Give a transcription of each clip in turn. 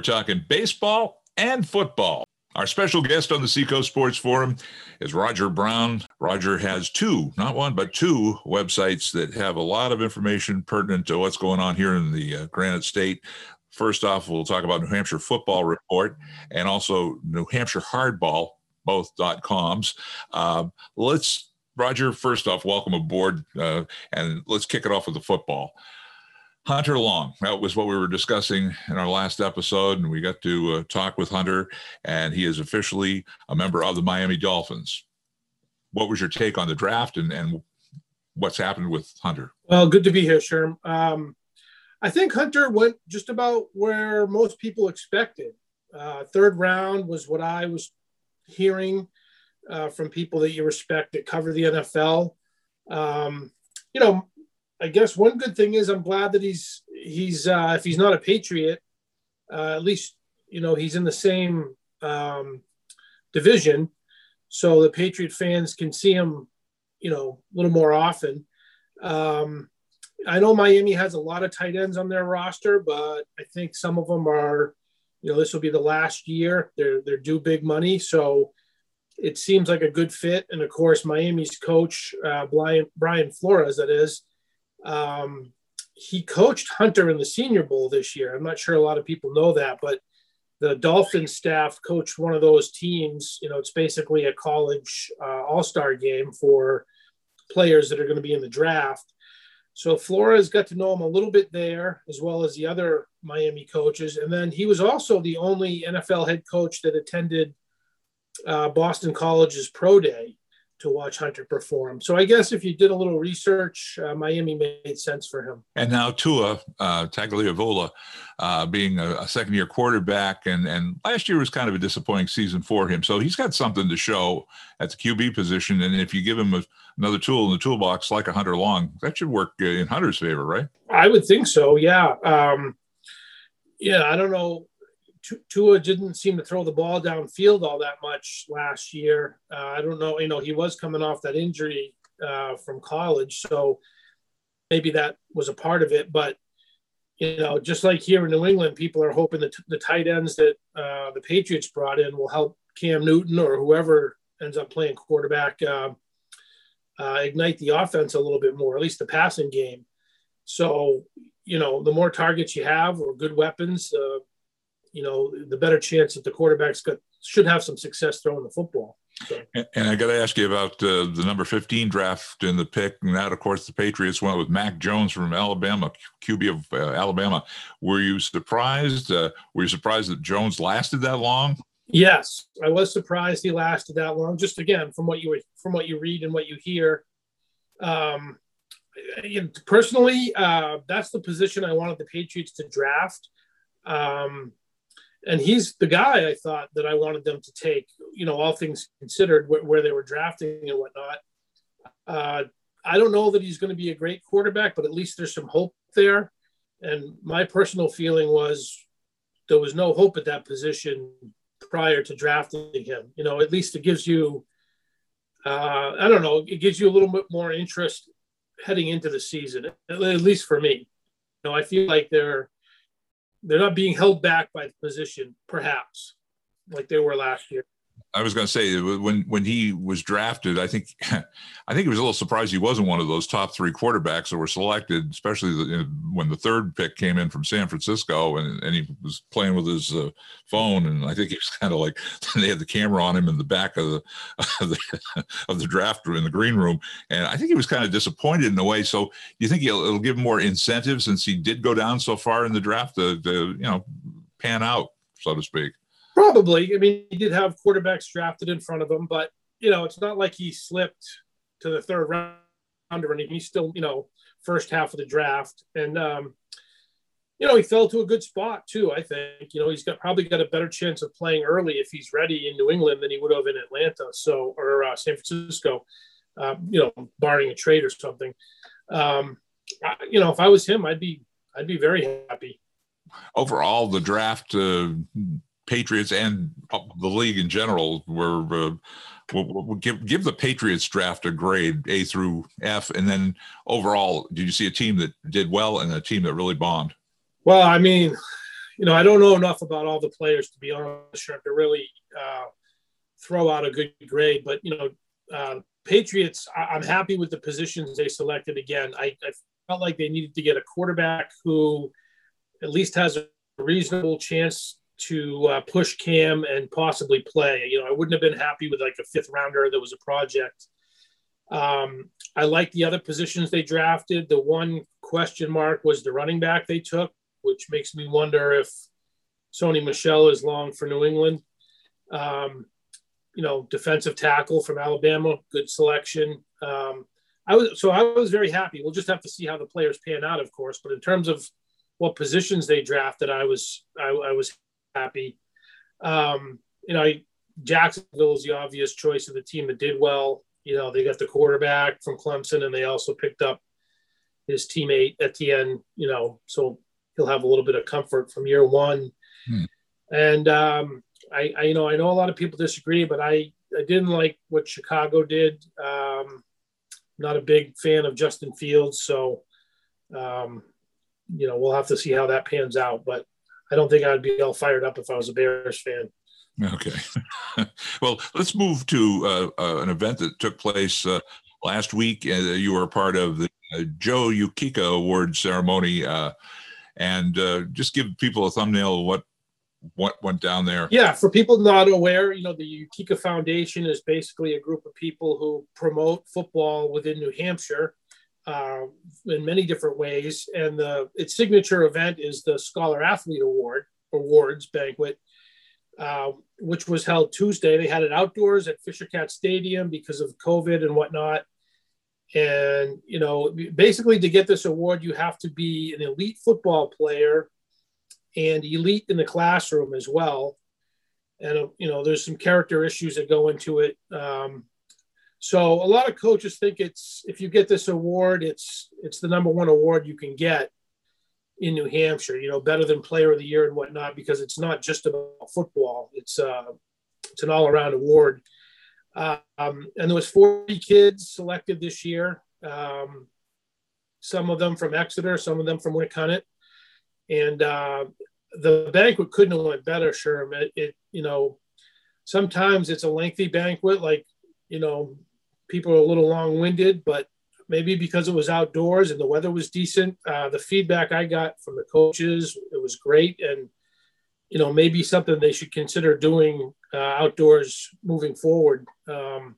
We're talking baseball and football. Our special guest on the Seacoast Sports Forum is Roger Brown. Roger has two, not one, but two websites that have a lot of information pertinent to what's going on here in the uh, Granite State. First off, we'll talk about New Hampshire Football Report and also New Hampshire Hardball, both dot coms. Uh, let's, Roger, first off, welcome aboard uh, and let's kick it off with the football. Hunter Long. That was what we were discussing in our last episode, and we got to uh, talk with Hunter, and he is officially a member of the Miami Dolphins. What was your take on the draft and, and what's happened with Hunter? Well, good to be here, Sherm. Um, I think Hunter went just about where most people expected. Uh, third round was what I was hearing uh, from people that you respect that cover the NFL. Um, you know, I guess one good thing is I'm glad that he's he's uh, if he's not a Patriot, uh, at least you know he's in the same um, division, so the Patriot fans can see him, you know, a little more often. Um, I know Miami has a lot of tight ends on their roster, but I think some of them are, you know, this will be the last year. They're they're due big money, so it seems like a good fit. And of course, Miami's coach uh, Brian Brian Flores, that is um, he coached Hunter in the Senior Bowl this year. I'm not sure a lot of people know that, but the Dolphins staff coached one of those teams. You know, it's basically a college uh, all star game for players that are going to be in the draft. So Flores got to know him a little bit there, as well as the other Miami coaches. And then he was also the only NFL head coach that attended uh, Boston College's pro day to watch Hunter perform. So I guess if you did a little research, uh, Miami made sense for him. And now Tua uh, Tagovailoa, uh, being a, a second-year quarterback, and and last year was kind of a disappointing season for him. So he's got something to show at the QB position. And if you give him a, another tool in the toolbox like a Hunter Long, that should work uh, in Hunter's favor, right? I would think so. Yeah. Um, yeah. I don't know Tua didn't seem to throw the ball downfield all that much last year. Uh, I don't know. You know, he was coming off that injury uh, from college, so maybe that was a part of it. But you know, just like here in New England, people are hoping that the tight ends that uh, the Patriots brought in will help Cam Newton or whoever ends up playing quarterback uh, uh, ignite the offense a little bit more, at least the passing game. So, you know, the more targets you have or good weapons, uh, you know, the better chance that the quarterback's got should have some success throwing the football. So. And, and, I got to ask you about uh, the number 15 draft in the pick. And that, of course, the Patriots went with Mac Jones from Alabama, QB of uh, Alabama. Were you surprised? Uh, were you surprised that Jones lasted that long? Yes, I was surprised he lasted that long. Just again, from what you from what you read and what you hear, um, personally, uh, that's the position I wanted the Patriots to draft. Um, and he's the guy I thought that I wanted them to take. You know, all things considered, where, where they were drafting and whatnot. Uh, I don't know that he's going to be a great quarterback, but at least there's some hope there. And my personal feeling was there was no hope at that position prior to drafting him. You know, at least it gives you, uh, I don't know, it gives you a little bit more interest heading into the season, at least for me. You know, I feel like they're they're not being held back by the position, perhaps, like they were last year. I was going to say when when he was drafted, I think I think he was a little surprised he wasn't one of those top three quarterbacks that were selected, especially the, when the third pick came in from San Francisco and, and he was playing with his uh, phone, and I think he was kind of like they had the camera on him in the back of the of the, of the draft room in the green room, and I think he was kind of disappointed in a way. So you think it'll, it'll give him more incentive since he did go down so far in the draft to, to you know pan out, so to speak. Probably. I mean, he did have quarterbacks drafted in front of him, but you know, it's not like he slipped to the third round or anything. He's still, you know, first half of the draft, and um, you know, he fell to a good spot too. I think you know he's got probably got a better chance of playing early if he's ready in New England than he would have in Atlanta, so or uh, San Francisco. Uh, you know, barring a trade or something. Um, I, you know, if I was him, I'd be I'd be very happy. Overall, the draft. Uh Patriots and the league in general were uh, we'll, we'll give give the Patriots draft a grade A through F, and then overall, did you see a team that did well and a team that really bombed? Well, I mean, you know, I don't know enough about all the players to be honest to really uh, throw out a good grade. But you know, uh, Patriots, I- am happy with the positions they selected. Again, I, I felt like they needed to get a quarterback who at least has a reasonable chance to uh, push Cam and possibly play. You know, I wouldn't have been happy with like a fifth rounder that was a project. Um, I like the other positions they drafted. The one question mark was the running back they took, which makes me wonder if Sony Michel is long for New England. Um, you know, defensive tackle from Alabama, good selection. Um, I was so I was very happy. We'll just have to see how the players pan out, of course. But in terms of what positions they drafted, I was I, I was happy. Um, you know, Jacksonville is the obvious choice of the team that did well. You know, they got the quarterback from Clemson, and they also picked up his teammate Etienne. You know, so he'll have a little bit of comfort from year one. Hmm. And um, I, I, you know, I know a lot of people disagree, but I, I didn't like what Chicago did. Um, not a big fan of Justin Fields, so um, you know we'll have to see how that pans out. But I don't think I'd be all fired up if I was a Bears fan. Okay. well, let's move to uh, uh, an event that took place uh, last week. Uh, you were a part of the uh, Joe Yukica Award ceremony, uh, and just give people a thumbnail of what what went down there. Yeah, for people not aware, you know, the Yukica Foundation is basically a group of people who promote football within New Hampshire uh, in many different ways. And the, its signature event is the Scholar Athlete Award Awards banquet, uh, which was held Tuesday. They had it outdoors at Fisher Cat Stadium because of COVID and whatnot. And you know, basically, to get this award, you have to be an elite football player and elite in the classroom as well. And uh, you know, there's some character issues that go into it. Um, so a lot of coaches think it's if you get this award, it's it's the number one award you can get in New Hampshire. You know, better than Player of the Year and whatnot because it's not just about football. It's uh, it's an all around award. Um, and there was 40 kids selected this year. Um, some of them from Exeter, some of them from Winnacunnet, and uh, the banquet couldn't have went better. Sherm, it, it you know sometimes it's a lengthy banquet, like you know people are a little long-winded, but maybe because it was outdoors and the weather was decent, uh, the feedback I got from the coaches it was great, and you know maybe something they should consider doing uh, outdoors moving forward. Um,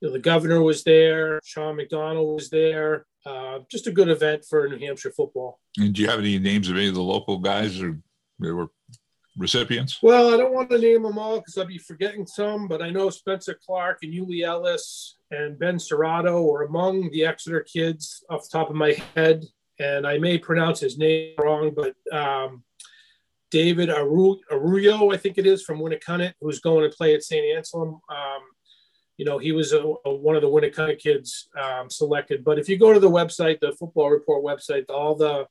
you know, the governor was there, Sean McDonald was there. Uh, just a good event for New Hampshire football. And do you have any names of any of the local guys or were recipients? Well, I don't want to name them all because I'll be forgetting some, but I know Spencer Clark and Yuli Ellis and Ben Serrato were among the Exeter kids off the top of my head. And I may pronounce his name wrong, but um, David Arroyo, I think it is, from Winnacunnet, who's going to play at St. Anselm. Um, you know, he was a, a, one of the Winnacunnet kids um, selected. But if you go to the website, the Football Report website, all the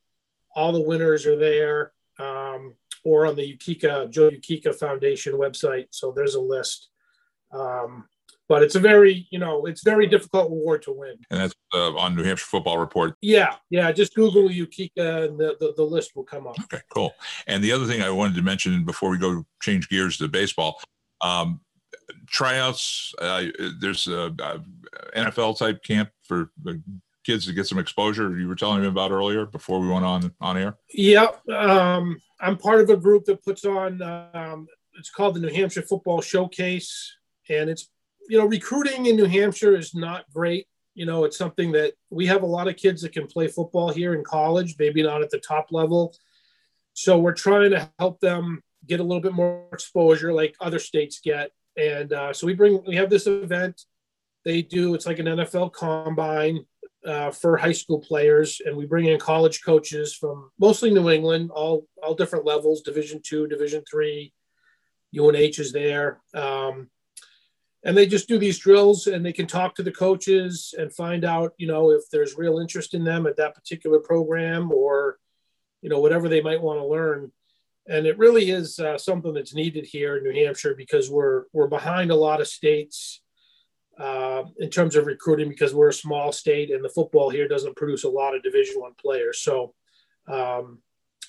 all the winners are there, um, or on the Yukica Joe Yukica Foundation website. So there's a list. Um, but it's a very, you know, it's very difficult award to win. And that's uh, on New Hampshire Football Report. Yeah, yeah. Just Google Yukica, and the, the, the list will come up. Okay, cool. And the other thing I wanted to mention before we go change gears to baseball, um, tryouts. Uh, there's a, a, NFL type camp for kids to get some exposure. You were telling me about earlier before we went on on air. Yeah, um, I'm part of a group that puts on. Um, it's called the New Hampshire Football Showcase, and it's you know recruiting in New Hampshire is not great. You know, it's something that we have a lot of kids that can play football here in college, maybe not at the top level. So we're trying to help them get a little bit more exposure, like other states get and uh, so we bring, we have this event. They do, it's like an NFL combine uh, for high school players. And we bring in college coaches from mostly New England, all, all different levels, division two, division three, UNH is there. Um, and they just do these drills and they can talk to the coaches and find out, you know, if there's real interest in them at that particular program or, you know, whatever they might want to learn and it really is uh, something that's needed here in New Hampshire because we're we're behind a lot of states uh, in terms of recruiting because we're a small state and the football here doesn't produce a lot of Division One players. So, um,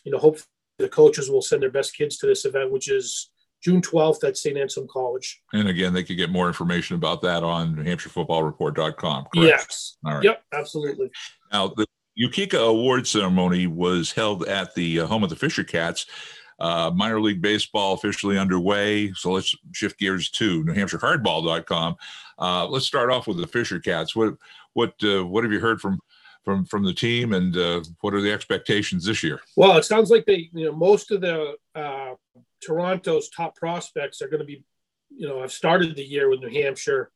you know, hopefully the coaches will send their best kids to this event, which is June 12th at St. Anselm College. And again, they could get more information about that on NewHampshireFootballReport.com. Correct? Yes. All right. Yep, absolutely. Now, the Yukica Award ceremony was held at the uh, home of the Fisher Cats. Uh, minor league baseball officially underway. So let's shift gears to NewHampshireHardball.com. Uh, let's start off with the Fisher Cats. What what uh, what have you heard from from from the team, and uh, what are the expectations this year? Well, it sounds like they, you know, most of the uh, Toronto's top prospects are going to be, you know, I've started the year with New Hampshire.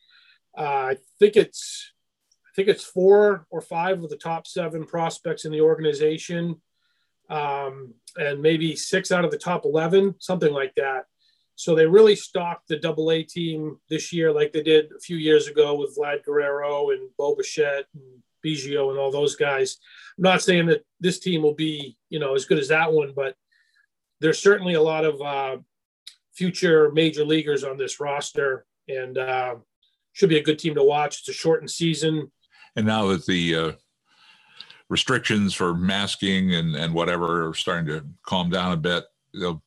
Uh, I think it's, I think it's four or five of the top seven prospects in the organization, um, and maybe six out of the top eleven, something like that. So they really stocked the Double A team this year, like they did a few years ago with Vlad Guerrero and Bo Bichette and Biggio and all those guys. I'm not saying that this team will be, you know, as good as that one, but there's certainly a lot of uh, future major leaguers on this roster, and uh, should be a good team to watch. It's a shortened season, and now that the uh, restrictions for masking and and whatever are starting to calm down a bit,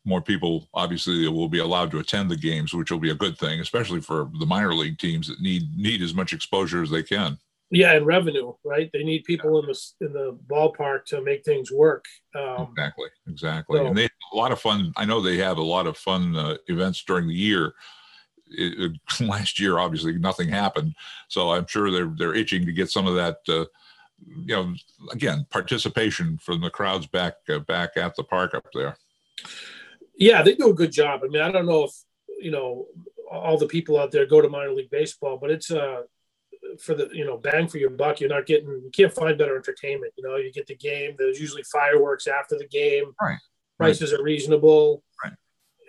more people obviously will be allowed to attend the games, which will be a good thing, especially for the minor league teams that need need as much exposure as they can. Yeah, and revenue, right? They need people in the in the ballpark to make things work. Um, exactly, exactly. So, and they a lot of fun. I know they have a lot of fun uh, events during the year. It, it, last year, obviously, nothing happened, so I'm sure they're they're itching to get some of that. Uh, you know, again, participation from the crowds back uh, back at the park up there. Yeah, they do a good job. I mean, I don't know if you know all the people out there go to minor league baseball, but it's uh for the you know bang for your buck. You're not getting you can't find better entertainment. You know, you get the game. There's usually fireworks after the game. Right. Prices right. are reasonable. Right.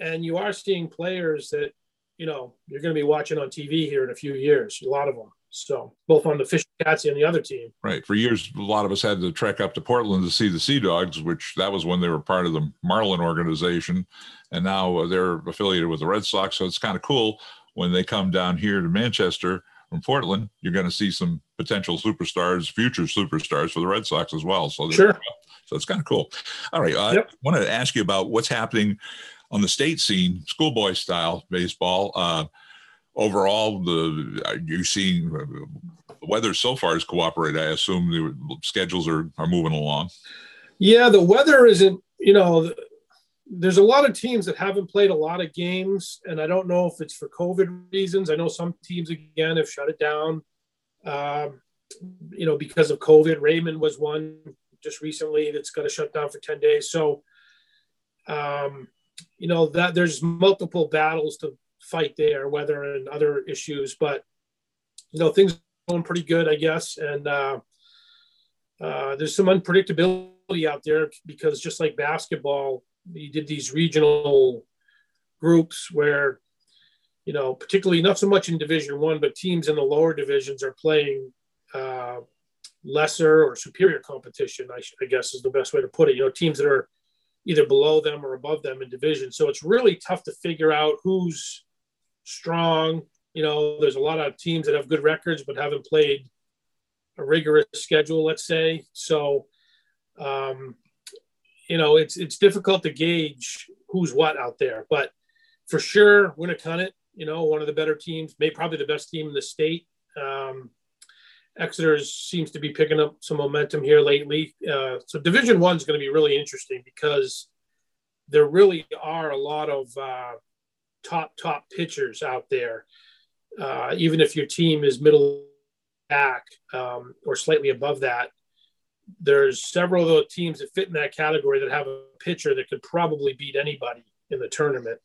And you are seeing players that you know you're going to be watching on TV here in a few years. A lot of them. So both on the Fish Cats and the other team. Right. For years, a lot of us had to trek up to Portland to see the Sea Dogs, which that was when they were part of the Marlin organization, and now uh, they're affiliated with the Red Sox. So it's kind of cool when they come down here to Manchester from Portland. You're going to see some potential superstars, future superstars for the Red Sox as well. So sure. So it's kind of cool. All right. I yep. wanted to ask you about what's happening on the state scene, schoolboy style baseball. Uh, overall, the are you seeing uh, the weather so far has cooperated? I assume the schedules are are moving along. Yeah, the weather isn't. You know, there's a lot of teams that haven't played a lot of games, and I don't know if it's for COVID reasons. I know some teams again have shut it down. Um, you know, because of COVID. Raymond was one just recently that's got to shut down for 10 days. So, um, you know, that there's multiple battles to fight there, weather and other issues. But you know, things going pretty good, I guess. And uh, uh, there's some unpredictability out there because just like basketball, you did these regional groups where, you know, particularly not so much in Division One, but teams in the lower divisions are playing uh, lesser or superior competition. I, I guess is the best way to put it. You know, teams that are either below them or above them in division. So it's really tough to figure out who's strong. You know, there's a lot of teams that have good records but haven't played a rigorous schedule, let's say. So, um, you know, it's it's difficult to gauge who's what out there. But for sure, Winnacunnet, you know, one of the better teams, maybe probably the best team in the state. Um, Exeter seems to be picking up some momentum here lately. Uh, so Division One is going to be really interesting because there really are a lot of uh, top top pitchers out there. Uh, even if your team is middle back um, or slightly above that, there's several of those teams that fit in that category that have a pitcher that could probably beat anybody in the tournament.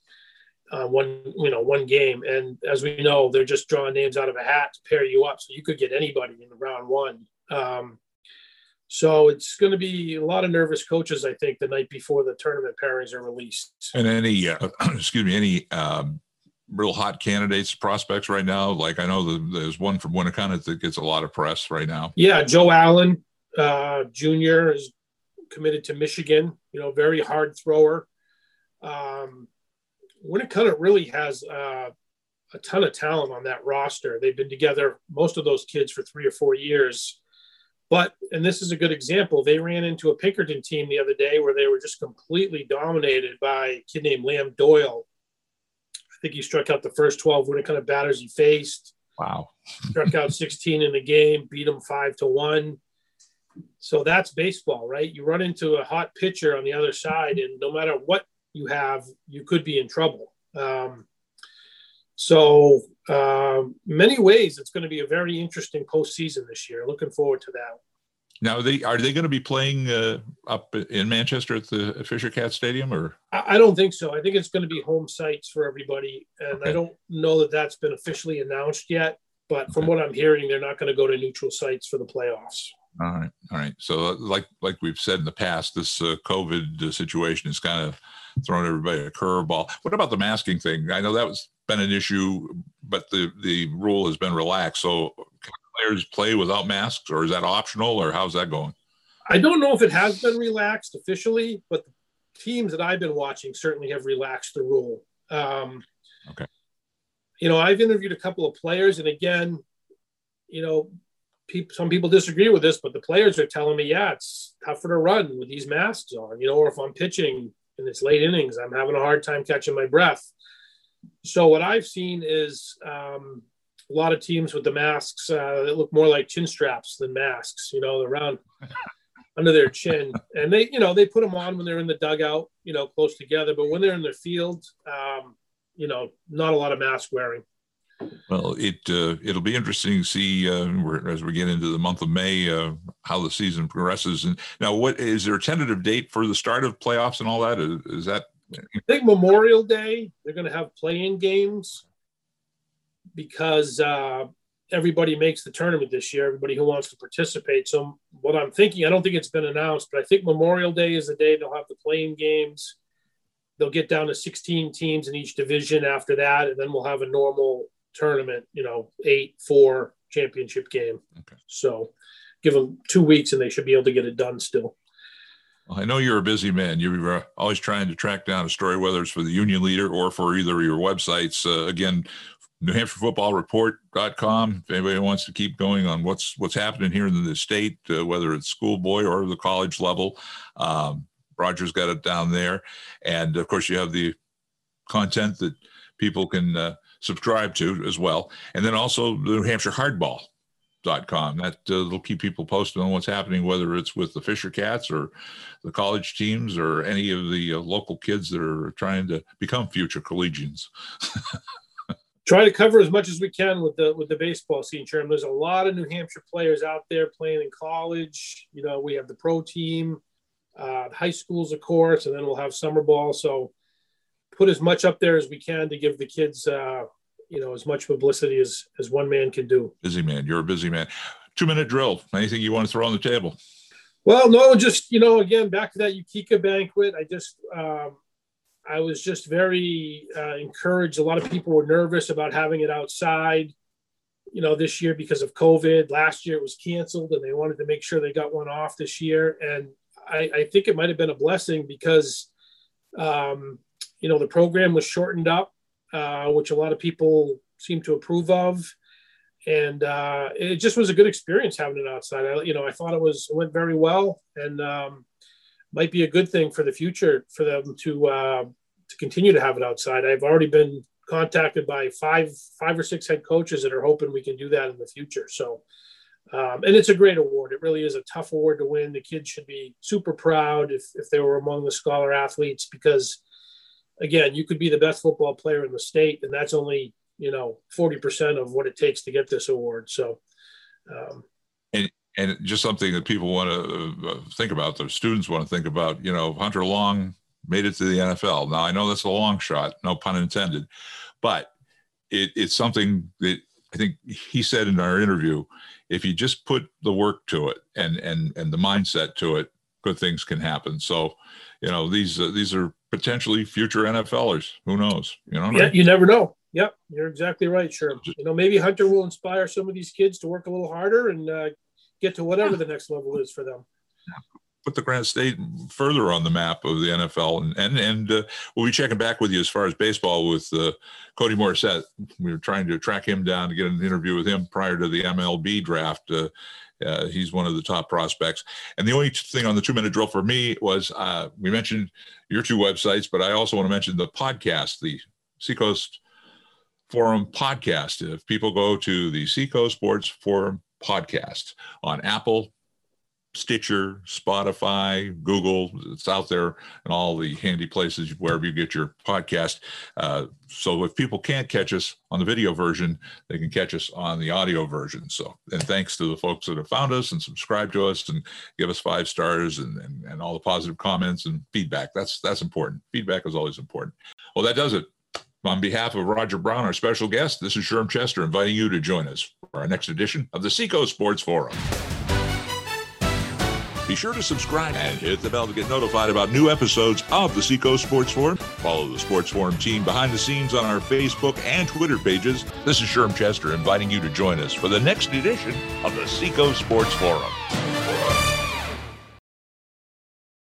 Uh, one you know one game, and as we know, they're just drawing names out of a hat to pair you up, so you could get anybody in round one. Um, so it's going to be a lot of nervous coaches, I think, the night before the tournament pairings are released. And any, uh, excuse me, any um, real hot candidates, prospects right now? Like I know the, there's one from Winnacunnet that gets a lot of press right now. Yeah, Joe Allen uh, Jr. is committed to Michigan. You know, very hard thrower. Um, Winnacunnet really has uh, a ton of talent on that roster. They've been together, most of those kids, for three or four years But, and this is a good example, they ran into a Pinkerton team the other day where they were just completely dominated by a kid named Liam Doyle. I think he struck out the first 12 when it kind of batters he faced. Wow. struck out 16 in the game, beat them five to one. So that's baseball, right? You run into a hot pitcher on the other side, and no matter what you have, you could be in trouble. Um, so, um, many ways, it's going to be a very interesting postseason this year. Looking forward to that. Now, are they are they going to be playing uh, up in Manchester at the Fisher Cat Stadium, or I, I, don't think so. I think it's going to be home sites for everybody, and okay. I don't know that that's been officially announced yet. But from what I'm hearing, they're not going to go to neutral sites for the playoffs. All right, all right. So, uh, like like we've said in the past, this uh, COVID uh, situation is kind of throwing everybody a curveball. What about the masking thing? I know that was been an issue, but the the rule has been relaxed. So, can players play without masks, or is that optional, or how's that going? I don't know if it has been relaxed officially, but the teams that I've been watching certainly have relaxed the rule. Um, okay. You know, I've interviewed a couple of players, and again, you know, people, some people disagree with this, but the players are telling me, yeah, it's tougher to run with these masks on, you know, or if I'm pitching in it's late innings, I'm having a hard time catching my breath. So what I've seen is um, a lot of teams with the masks uh, that look more like chin straps than masks, you know, around under their chin. And they, you know, they put them on when they're in the dugout, you know, close together. But when they're in the field, um, you know, not a lot of mask wearing. Well, it uh, it'll be interesting to see uh, as we get into the month of May uh, how the season progresses. And now, what is there a tentative date for the start of playoffs and all that? Is, is that? I think Memorial Day they're going to have playing games because uh, everybody makes the tournament this year. Everybody who wants to participate. So what I'm thinking, I don't think it's been announced, but I think Memorial Day is the day they'll have the playing games. They'll get down to 16 teams in each division after that, and then we'll have a normal tournament, you know, eight, four championship game. Okay. So give them two weeks and they should be able to get it done still. Well, I know you're a busy man. You're always trying to track down a story, whether it's for the Union Leader or for either of your websites. Uh, again, New Hampshire Football Report.com. If anybody wants to keep going on what's what's happening here in the state, uh, whether it's schoolboy or the college level, um, Roger's got it down there. And of course, you have the content that people can uh, subscribe to as well. And then also the New Hampshire Hardball. Dot com. That uh, will keep people posted on what's happening, whether it's with the Fisher Cats or the college teams or any of the uh, local kids that are trying to become future collegians. Try to cover as much as we can with the with the baseball scene, Sherm. There's a lot of New Hampshire players out there playing in college. You know, we have the pro team, uh, high schools, of course, and then we'll have summer ball. So put as much up there as we can to give the kids, uh, you know, as much publicity as as one man can do. Busy man, you're a busy man. Two minute drill. Anything you want to throw on the table? Well, no, just you know, again, back to that Yukica banquet. I just, um, I was just very uh, encouraged. A lot of people were nervous about having it outside, you know, this year because of COVID. Last year it was canceled, and they wanted to make sure they got one off this year. And I, I think it might have been a blessing because um, you know, the program was shortened up, uh, which a lot of people seem to approve of. And uh, it just was a good experience having it outside. I, you know, I thought it was it went very well, and um, might be a good thing for the future for them to uh, to continue to have it outside. I've already been contacted by five five or six head coaches that are hoping we can do that in the future. So, um, and it's a great award. It really is a tough award to win. The kids should be super proud if if they were among the scholar athletes because again, you could be the best football player in the state, and that's only you know forty percent of what it takes to get this award. So, um, and and just something that people want to uh, think about, the students want to think about. You know, Hunter Long made it to the NFL. Now I know that's a long shot, no pun intended, but it, it's something that I think he said in our interview. If you just put the work to it and and and the mindset to it, good things can happen. So, you know, these uh, these are potentially future NFLers. Who knows? You know. Yeah, you never know. Yep, you're exactly right. Sure. You know, maybe Hunter will inspire some of these kids to work a little harder and uh, get to whatever the next level is for them. Put the Granite State further on the map of the NFL, and and and uh, we'll be checking back with you as far as baseball with uh, Cody Morissette. We were trying to track him down to get an interview with him prior to the MLB draft. Uh, Uh, he's one of the top prospects. And the only thing on the two minute drill for me was uh, we mentioned your two websites, but I also want to mention the podcast, the Seacoast Forum podcast. If people go to the Seacoast Sports Forum podcast on Apple, Stitcher, Spotify, Google. It's out there in all the handy places wherever you get your podcast. Uh, so if people can't catch us on the video version, they can catch us on the audio version. So, and thanks to the folks that have found us and subscribe to us and give us five stars and, and, and all the positive comments and feedback. That's that's important. Feedback is always important. Well, that does it. On behalf of Roger Brown, our special guest, this is Sherm Chester inviting you to join us for our next edition of the Seacoast Sports Forum. Be sure to subscribe and hit the bell to get notified about new episodes of the Seacoast Sports Forum. Follow the Sports Forum team behind the scenes on our Facebook and Twitter pages. This is Sherm Chester inviting you to join us for the next edition of the Seacoast Sports Forum.